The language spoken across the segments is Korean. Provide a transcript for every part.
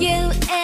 You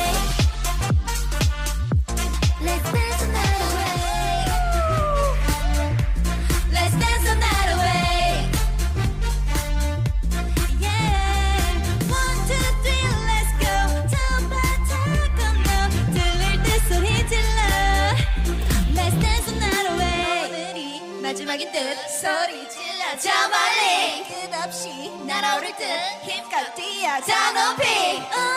날아오를 듯 소리 질러 저 멀리. 끝없이 날아오를 듯 힘껏 뛰어 저 높이.